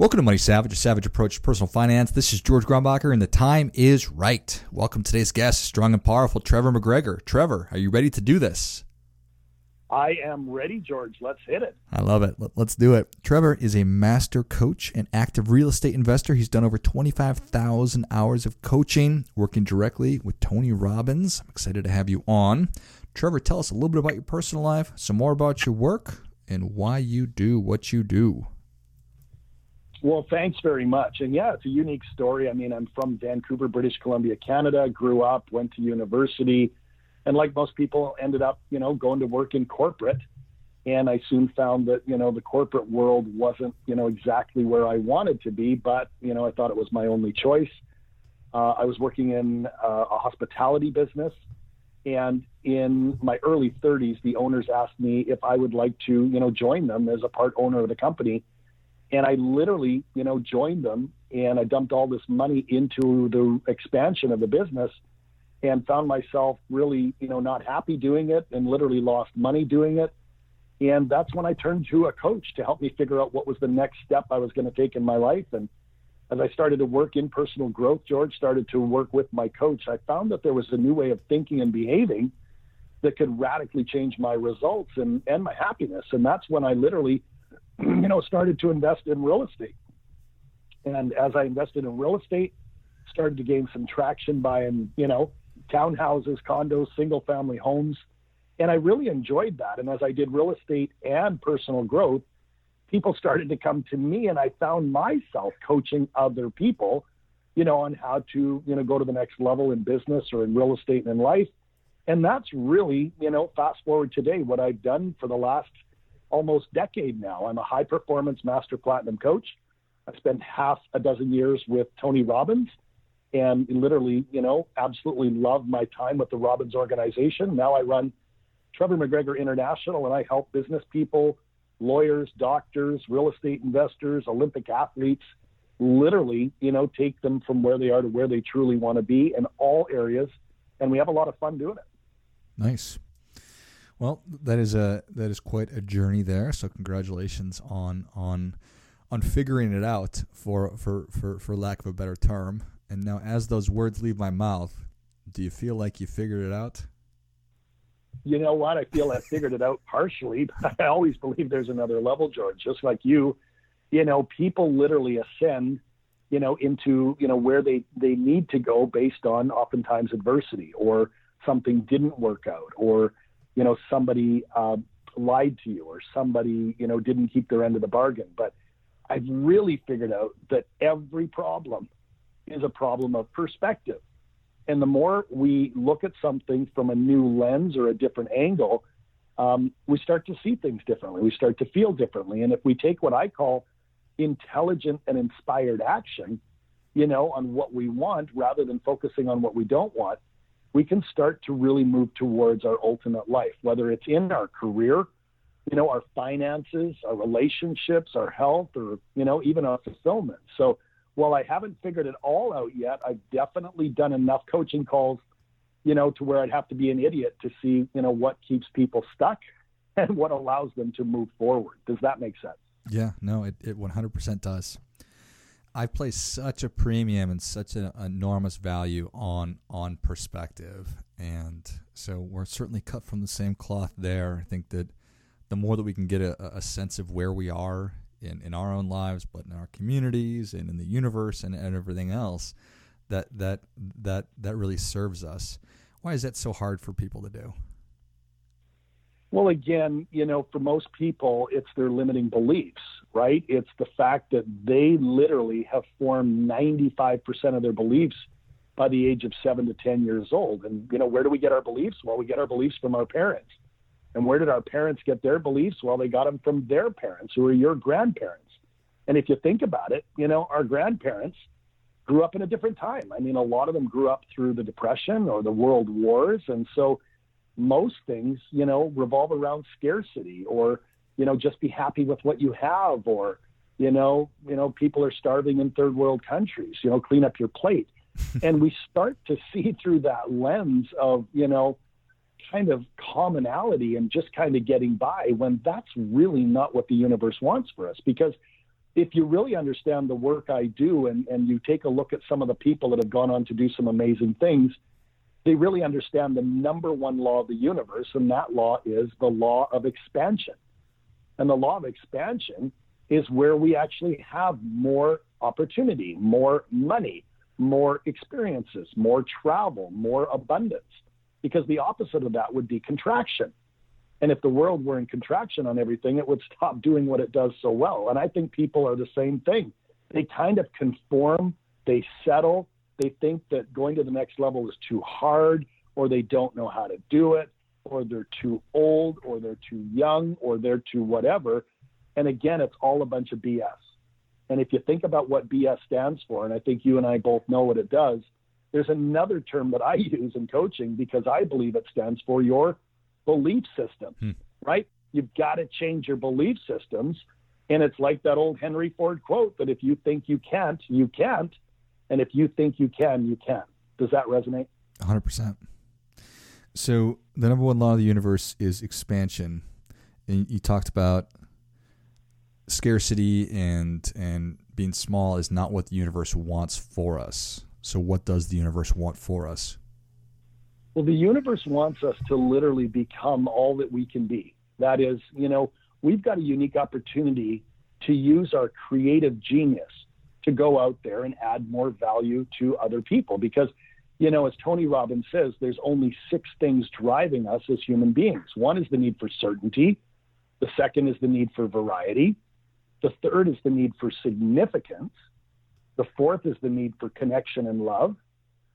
Welcome to Money Savage, a savage approach to personal finance. This is George Grombacher, and the time is right. Welcome to today's guest, strong and powerful Trevor McGregor. Trevor, are you ready to do this? I am ready, George. Let's hit it. I love it. Let's do it. Trevor is a master coach and active real estate investor. He's done over 25,000 hours of coaching, working directly with Tony Robbins. I'm excited to have you on. Trevor, tell us a little bit about your personal life, some more about your work, and why you do what you do. Well, thanks very much. And yeah, it's a unique story. I mean, I'm from Vancouver, British Columbia, Canada, grew up, went to university and like most people ended up you know going to work in corporate and i soon found that you know the corporate world wasn't you know exactly where i wanted to be but you know i thought it was my only choice uh, i was working in uh, a hospitality business and in my early 30s the owners asked me if i would like to you know join them as a part owner of the company and i literally you know joined them and i dumped all this money into the expansion of the business and found myself really, you know, not happy doing it and literally lost money doing it. And that's when I turned to a coach to help me figure out what was the next step I was going to take in my life. And as I started to work in personal growth, George started to work with my coach. I found that there was a new way of thinking and behaving that could radically change my results and, and my happiness. And that's when I literally, you know, started to invest in real estate. And as I invested in real estate, started to gain some traction buying, you know, townhouses, condos, single family homes. And I really enjoyed that. And as I did real estate and personal growth, people started to come to me and I found myself coaching other people, you know, on how to, you know, go to the next level in business or in real estate and in life. And that's really, you know, fast forward today, what I've done for the last almost decade now. I'm a high performance master platinum coach. I spent half a dozen years with Tony Robbins and literally, you know, absolutely love my time with the Robbins organization. Now I run Trevor McGregor International and I help business people, lawyers, doctors, real estate investors, Olympic athletes literally, you know, take them from where they are to where they truly want to be in all areas. And we have a lot of fun doing it. Nice. Well, that is a that is quite a journey there. So congratulations on on on figuring it out for for for for lack of a better term. And now, as those words leave my mouth, do you feel like you figured it out? You know what? I feel I figured it out partially, but I always believe there's another level, George. Just like you, you know, people literally ascend, you know, into you know where they they need to go based on oftentimes adversity or something didn't work out or you know somebody uh, lied to you or somebody you know didn't keep their end of the bargain. But I've really figured out that every problem is a problem of perspective. And the more we look at something from a new lens or a different angle, um, we start to see things differently. We start to feel differently. And if we take what I call intelligent and inspired action, you know, on what we want rather than focusing on what we don't want, we can start to really move towards our ultimate life, whether it's in our career, you know, our finances, our relationships, our health, or, you know, even our fulfillment. So while I haven't figured it all out yet, I've definitely done enough coaching calls, you know, to where I'd have to be an idiot to see, you know, what keeps people stuck and what allows them to move forward. Does that make sense? Yeah, no, it, it 100% does. I place such a premium and such an enormous value on on perspective, and so we're certainly cut from the same cloth there. I think that the more that we can get a, a sense of where we are in, in our own lives, but in our communities and in the universe and, and everything else, that that that that really serves us. Why is that so hard for people to do? Well, again, you know, for most people, it's their limiting beliefs, right? It's the fact that they literally have formed 95% of their beliefs by the age of seven to 10 years old. And, you know, where do we get our beliefs? Well, we get our beliefs from our parents. And where did our parents get their beliefs? Well, they got them from their parents, who are your grandparents. And if you think about it, you know, our grandparents grew up in a different time. I mean, a lot of them grew up through the Depression or the World Wars. And so most things, you know, revolve around scarcity or, you know, just be happy with what you have or, you know, you know, people are starving in third world countries, you know, clean up your plate. and we start to see through that lens of, you know, kind of commonality and just kind of getting by when that's really not what the universe wants for us. Because if you really understand the work I do and, and you take a look at some of the people that have gone on to do some amazing things, they really understand the number one law of the universe, and that law is the law of expansion. And the law of expansion is where we actually have more opportunity, more money, more experiences, more travel, more abundance because the opposite of that would be contraction. And if the world were in contraction on everything, it would stop doing what it does so well. And I think people are the same thing. They kind of conform, they settle, they think that going to the next level is too hard, or they don't know how to do it, or they're too old, or they're too young, or they're too whatever. And again, it's all a bunch of BS. And if you think about what BS stands for, and I think you and I both know what it does, there's another term that I use in coaching because I believe it stands for your belief system, hmm. right? You've got to change your belief systems. And it's like that old Henry Ford quote that if you think you can't, you can't. And if you think you can, you can. Does that resonate? 100%. So, the number one law of the universe is expansion. And you talked about scarcity and and being small is not what the universe wants for us. So, what does the universe want for us? Well, the universe wants us to literally become all that we can be. That is, you know, we've got a unique opportunity to use our creative genius to go out there and add more value to other people. Because, you know, as Tony Robbins says, there's only six things driving us as human beings. One is the need for certainty, the second is the need for variety, the third is the need for significance. The fourth is the need for connection and love.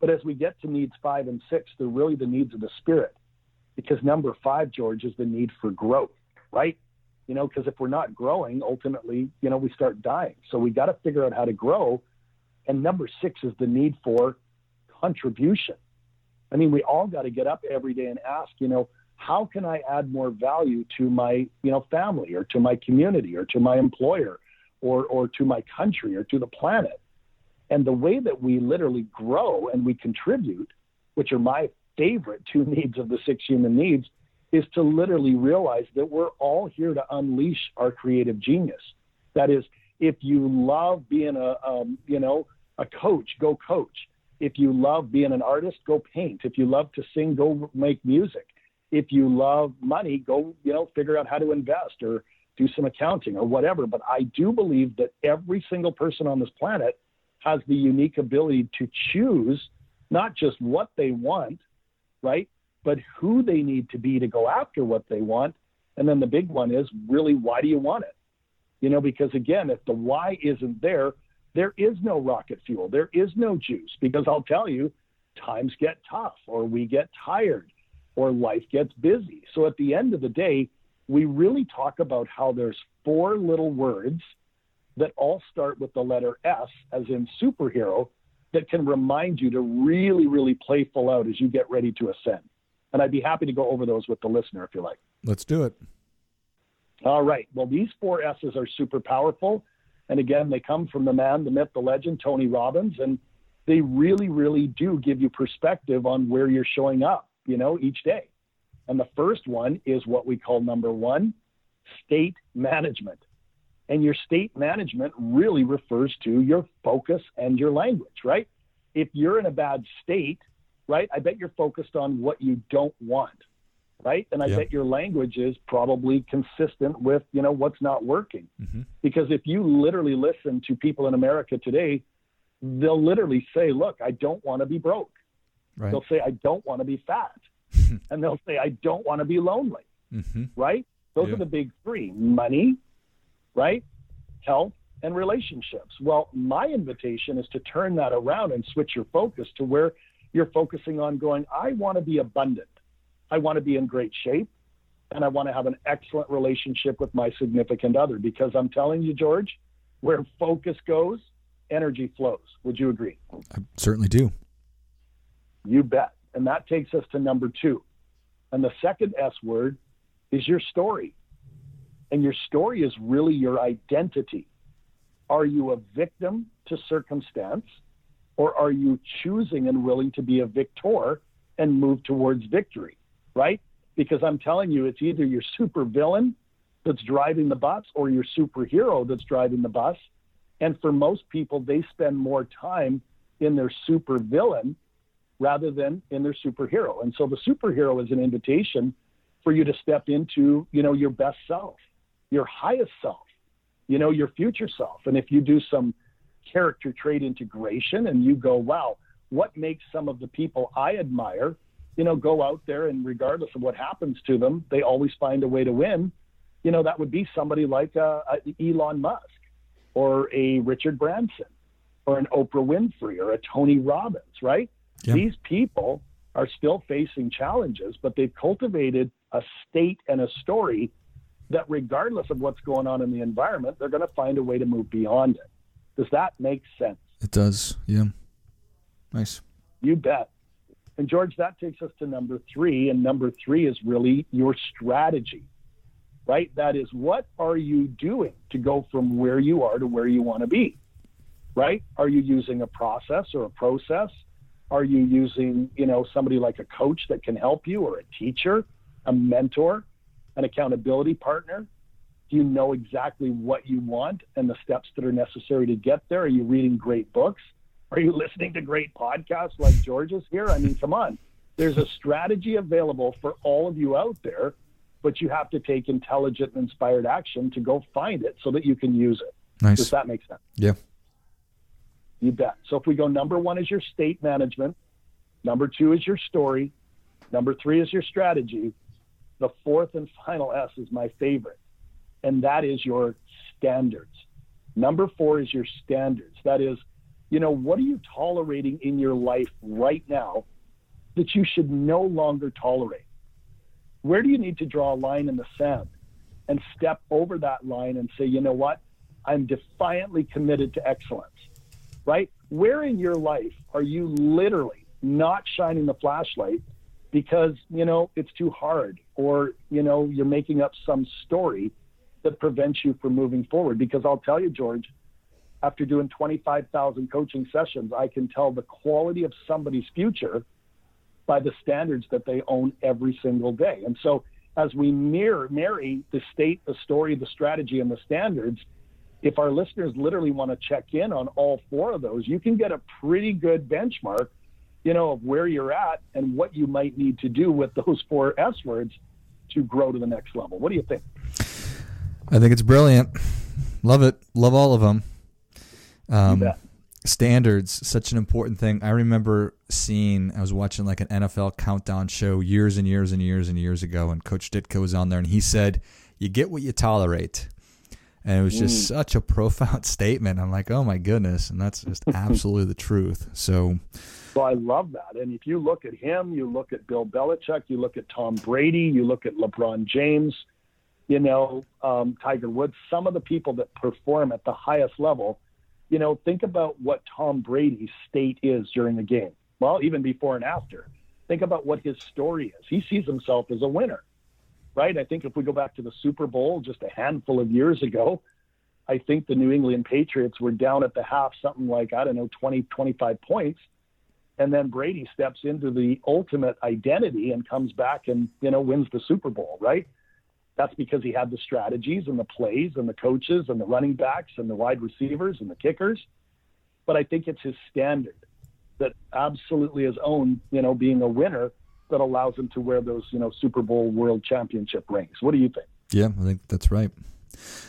But as we get to needs five and six, they're really the needs of the spirit. Because number five, George, is the need for growth, right? You know, because if we're not growing, ultimately, you know, we start dying. So we got to figure out how to grow. And number six is the need for contribution. I mean, we all got to get up every day and ask, you know, how can I add more value to my, you know, family or to my community or to my employer or, or to my country or to the planet? And the way that we literally grow and we contribute, which are my favorite two needs of the six human needs, is to literally realize that we're all here to unleash our creative genius. That is, if you love being a, um, you know, a coach, go coach. If you love being an artist, go paint. If you love to sing, go make music. If you love money, go, you know, figure out how to invest or do some accounting or whatever. But I do believe that every single person on this planet has the unique ability to choose not just what they want, right, but who they need to be to go after what they want. And then the big one is really, why do you want it? You know, because again, if the why isn't there, there is no rocket fuel, there is no juice. Because I'll tell you, times get tough, or we get tired, or life gets busy. So at the end of the day, we really talk about how there's four little words that all start with the letter S, as in superhero, that can remind you to really, really play full out as you get ready to ascend. And I'd be happy to go over those with the listener if you like. Let's do it. All right. Well, these four S's are super powerful. And again, they come from the man, the myth, the legend, Tony Robbins. And they really, really do give you perspective on where you're showing up, you know, each day. And the first one is what we call number one state management. And your state management really refers to your focus and your language, right? If you're in a bad state, right, I bet you're focused on what you don't want, right? And I yep. bet your language is probably consistent with, you know, what's not working. Mm-hmm. Because if you literally listen to people in America today, they'll literally say, look, I don't want to be broke. Right. They'll say, I don't want to be fat. and they'll say, I don't want to be lonely, mm-hmm. right? Those yeah. are the big three money, right? Health and relationships. Well, my invitation is to turn that around and switch your focus to where you're focusing on going, I want to be abundant. I want to be in great shape. And I want to have an excellent relationship with my significant other because I'm telling you, George, where focus goes, energy flows. Would you agree? I certainly do. You bet. And that takes us to number two. And the second S word is your story. And your story is really your identity. Are you a victim to circumstance, or are you choosing and willing to be a victor and move towards victory? Right? Because I'm telling you, it's either your super villain that's driving the bus or your superhero that's driving the bus. And for most people, they spend more time in their super villain rather than in their superhero. And so the superhero is an invitation for you to step into, you know, your best self, your highest self, you know, your future self. And if you do some character trait integration and you go, wow, what makes some of the people I admire, you know, go out there and regardless of what happens to them, they always find a way to win. You know, that would be somebody like uh, Elon Musk or a Richard Branson or an Oprah Winfrey or a Tony Robbins, right? Yeah. These people are still facing challenges, but they've cultivated a state and a story that, regardless of what's going on in the environment, they're going to find a way to move beyond it. Does that make sense? It does. Yeah. Nice. You bet. And George, that takes us to number three. And number three is really your strategy, right? That is, what are you doing to go from where you are to where you want to be, right? Are you using a process or a process? Are you using, you know, somebody like a coach that can help you or a teacher, a mentor, an accountability partner? Do you know exactly what you want and the steps that are necessary to get there? Are you reading great books? Are you listening to great podcasts like George's here? I mean, come on. There's a strategy available for all of you out there, but you have to take intelligent and inspired action to go find it so that you can use it. Nice. Does that make sense? Yeah. You bet. So if we go number one is your state management, number two is your story, number three is your strategy. The fourth and final S is my favorite, and that is your standards. Number four is your standards. That is, you know, what are you tolerating in your life right now that you should no longer tolerate? Where do you need to draw a line in the sand and step over that line and say, you know what? I'm defiantly committed to excellence right? Where in your life are you literally not shining the flashlight because, you know, it's too hard or, you know, you're making up some story that prevents you from moving forward? Because I'll tell you, George, after doing 25,000 coaching sessions, I can tell the quality of somebody's future by the standards that they own every single day. And so, as we mirror, marry the state, the story, the strategy, and the standards, if our listeners literally want to check in on all four of those, you can get a pretty good benchmark, you know, of where you're at and what you might need to do with those four S words to grow to the next level. What do you think? I think it's brilliant. Love it. Love all of them. Um, standards, such an important thing. I remember seeing, I was watching like an NFL countdown show years and years and years and years ago, and Coach Ditka was on there, and he said, You get what you tolerate and it was just mm. such a profound statement. I'm like, oh my goodness, and that's just absolutely the truth. So, well, I love that. And if you look at him, you look at Bill Belichick, you look at Tom Brady, you look at LeBron James, you know, um, Tiger Woods, some of the people that perform at the highest level. You know, think about what Tom Brady's state is during the game. Well, even before and after. Think about what his story is. He sees himself as a winner right? I think if we go back to the Super Bowl just a handful of years ago, I think the New England Patriots were down at the half something like, I don't know, 20, 25 points. And then Brady steps into the ultimate identity and comes back and, you know, wins the Super Bowl, right? That's because he had the strategies and the plays and the coaches and the running backs and the wide receivers and the kickers. But I think it's his standard that absolutely his own, you know, being a winner that allows him to wear those, you know, Super Bowl world championship rings. What do you think? Yeah, I think that's right.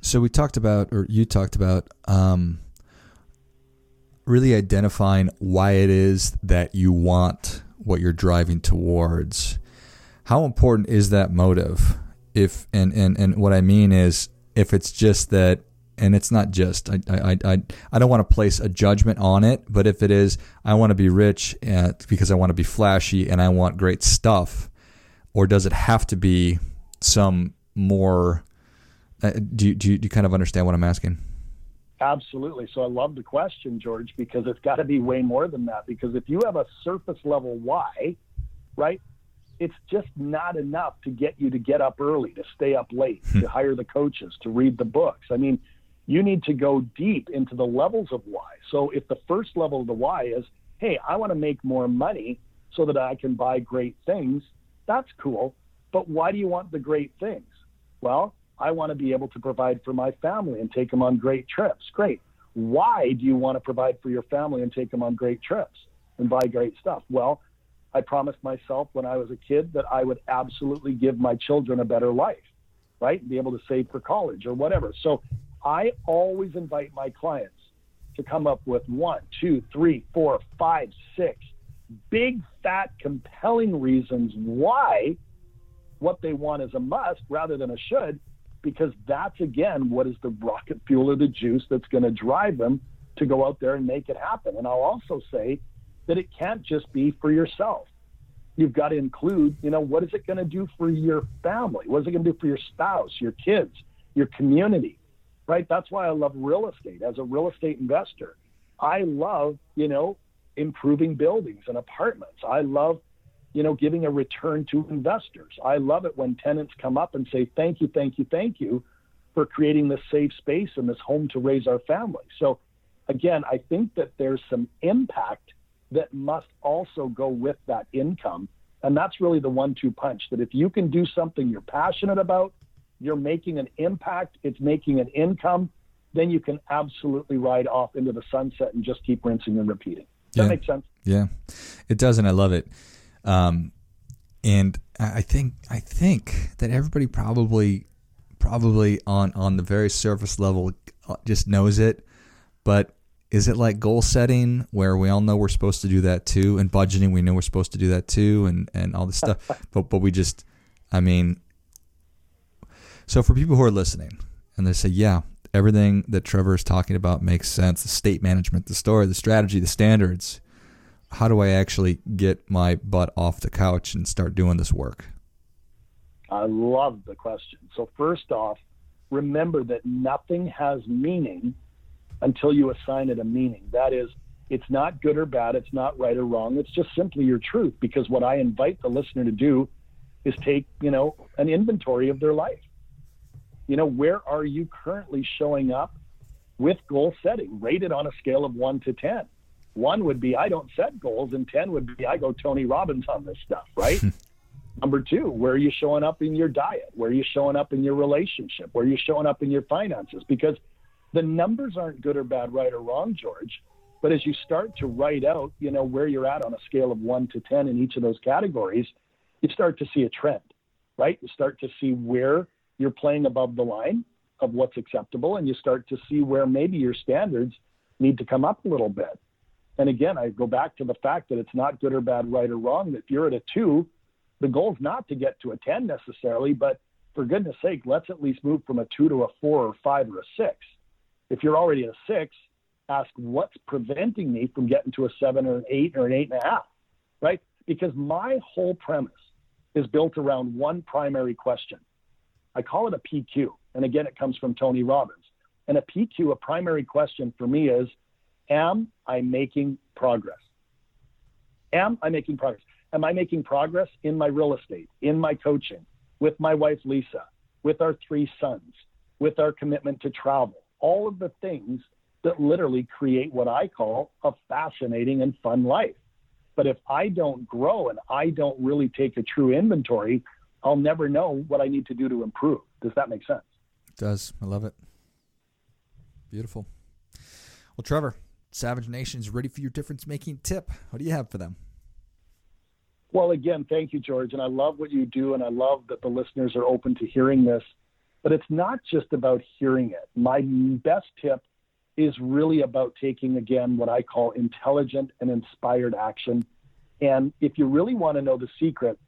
So we talked about, or you talked about, um, really identifying why it is that you want what you're driving towards. How important is that motive? If and and and what I mean is, if it's just that and it's not just I I I, I don't want to place a judgment on it, but if it is, I want to be rich because I want to be flashy and I want great stuff, or does it have to be some more? Uh, do do you, do you kind of understand what I'm asking? Absolutely. So I love the question, George, because it's got to be way more than that. Because if you have a surface level why, right, it's just not enough to get you to get up early, to stay up late, hmm. to hire the coaches, to read the books. I mean, you need to go deep into the levels of why. So if the first level of the why is, hey, I want to make more money so that I can buy great things, that's cool. But why do you want the great things? Well, I want to be able to provide for my family and take them on great trips. Great. Why do you want to provide for your family and take them on great trips and buy great stuff? Well, I promised myself when I was a kid that I would absolutely give my children a better life, right? Be able to save for college or whatever. So I always invite my clients to come up with one, two, three, four, five, six big, fat, compelling reasons why what they want is a must rather than a should because that's again what is the rocket fuel or the juice that's going to drive them to go out there and make it happen. And I'll also say that it can't just be for yourself. You've got to include, you know, what is it going to do for your family? What is it going to do for your spouse, your kids, your community? Right? That's why I love real estate as a real estate investor. I love, you know, improving buildings and apartments. I love you know, giving a return to investors. I love it when tenants come up and say, thank you, thank you, thank you for creating this safe space and this home to raise our family. So, again, I think that there's some impact must also go with that income. And that's really the one two punch that if you can do something you're passionate about, you're making an impact, it's making an income, then you can absolutely ride off into the sunset and just keep rinsing and repeating. Does yeah. that make sense? Yeah, it does. And I love it. Um, and I think I think that everybody probably probably on on the very surface level uh, just knows it, but is it like goal setting where we all know we're supposed to do that too, and budgeting we know we're supposed to do that too, and and all this stuff, but but we just, I mean, so for people who are listening and they say, yeah, everything that Trevor is talking about makes sense, the state management, the story, the strategy, the standards how do I actually get my butt off the couch and start doing this work? I love the question. So, first off, remember that nothing has meaning until you assign it a meaning. That is, it's not good or bad, it's not right or wrong, it's just simply your truth. Because what I invite the listener to do is take, you know, an inventory of their life. You know, where are you currently showing up with goal setting, rated on a scale of one to 10? One would be I don't set goals, and 10 would be I go Tony Robbins on this stuff, right? Number two, where are you showing up in your diet? Where are you showing up in your relationship? Where are you showing up in your finances? Because the numbers aren't good or bad, right or wrong, George. But as you start to write out, you know, where you're at on a scale of one to 10 in each of those categories, you start to see a trend, right? You start to see where you're playing above the line of what's acceptable, and you start to see where maybe your standards need to come up a little bit. And again, I go back to the fact that it's not good or bad, right or wrong. If you're at a two, the goal is not to get to a 10 necessarily, but for goodness sake, let's at least move from a two to a four or five or a six. If you're already a six, ask what's preventing me from getting to a seven or an eight or an eight and a half, right? Because my whole premise is built around one primary question. I call it a PQ. And again, it comes from Tony Robbins. And a PQ, a primary question for me is Am I making progress? Am I making progress? Am I making progress in my real estate, in my coaching, with my wife Lisa, with our three sons, with our commitment to travel? All of the things that literally create what I call a fascinating and fun life. But if I don't grow and I don't really take a true inventory, I'll never know what I need to do to improve. Does that make sense? It does. I love it. Beautiful. Well, Trevor, Savage Nation is ready for your difference making tip. What do you have for them? Well, again, thank you, George. And I love what you do, and I love that the listeners are open to hearing this. But it's not just about hearing it. My best tip is really about taking, again, what I call intelligent and inspired action. And if you really want to know the secret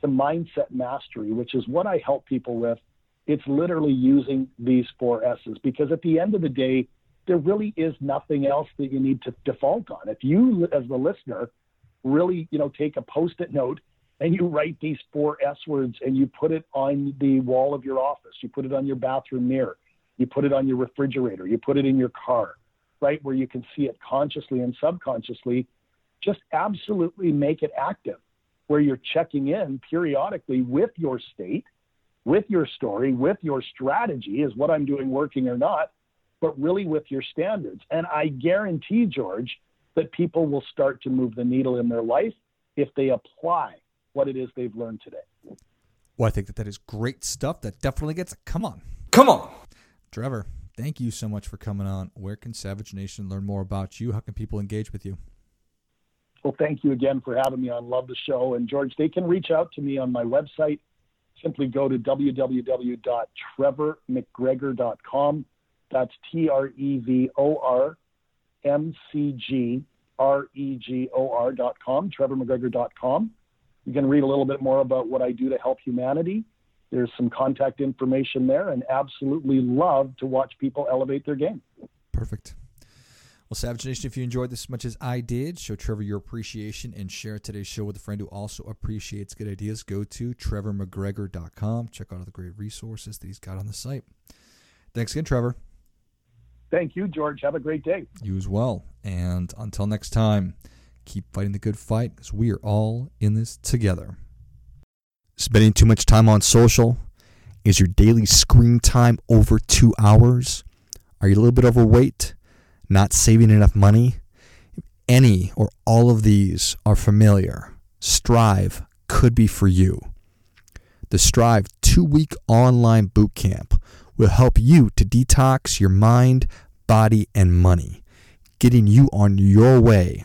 to mindset mastery, which is what I help people with, it's literally using these four S's. Because at the end of the day, there really is nothing else that you need to default on. If you, as the listener, really, you know, take a post-it note and you write these four S words and you put it on the wall of your office, you put it on your bathroom mirror, You put it on your refrigerator, you put it in your car, right? Where you can see it consciously and subconsciously. Just absolutely make it active, where you're checking in periodically with your state, with your story, with your strategy is what I'm doing working or not, but really with your standards. And I guarantee, George, that people will start to move the needle in their life if they apply what it is they've learned today. Well, I think that that is great stuff. That definitely gets it. Come on. Come on. Trevor, thank you so much for coming on. Where can Savage Nation learn more about you? How can people engage with you? Well, thank you again for having me on. Love the show. And George, they can reach out to me on my website. Simply go to www.trevormcgregor.com. That's T R E V O R M C G R E G O R.com, trevormcgregor.com. You can read a little bit more about what I do to help humanity. There's some contact information there, and absolutely love to watch people elevate their game. Perfect. Well, Savage Nation, if you enjoyed this as much as I did, show Trevor your appreciation and share today's show with a friend who also appreciates good ideas. Go to trevormcgregor.com. Check out all the great resources that he's got on the site. Thanks again, Trevor. Thank you, George. Have a great day. You as well. And until next time, keep fighting the good fight because we are all in this together. Spending too much time on social? Is your daily screen time over two hours? Are you a little bit overweight? Not saving enough money? Any or all of these are familiar, Strive could be for you. The Strive two week online boot camp will help you to detox your mind, body, and money, getting you on your way